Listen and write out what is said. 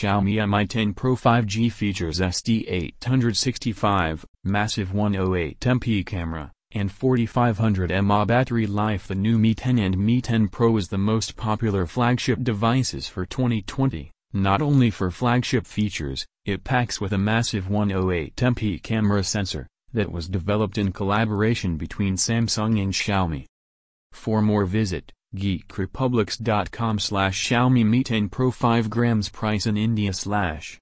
Xiaomi Mi 10 Pro 5G features SD865, massive 108MP camera, and 4500 mAh battery life The new Mi 10 and Mi 10 Pro is the most popular flagship devices for 2020. Not only for flagship features, it packs with a massive 108MP camera sensor, that was developed in collaboration between Samsung and Xiaomi. For more visit geekrepublics.com slash Xiaomi Mi 10 Pro 5 grams price in India slash